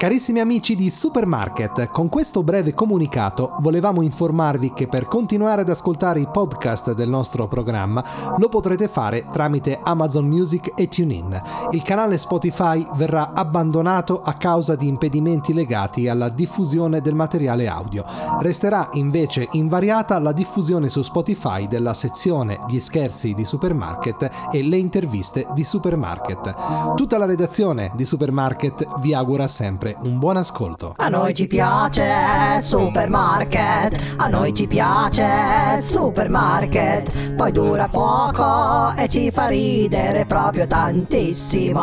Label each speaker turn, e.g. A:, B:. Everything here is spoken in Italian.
A: Carissimi amici di Supermarket, con questo breve comunicato volevamo informarvi che per continuare ad ascoltare i podcast del nostro programma lo potrete fare tramite Amazon Music e TuneIn. Il canale Spotify verrà abbandonato a causa di impedimenti legati alla diffusione del materiale audio. Resterà invece invariata la diffusione su Spotify della sezione Gli scherzi di Supermarket e le interviste di Supermarket. Tutta la redazione di Supermarket vi augura sempre sempre un buon ascolto.
B: A noi ci piace Supermarket, a noi ci piace Supermarket, poi dura poco e ci fa ridere proprio tantissimo.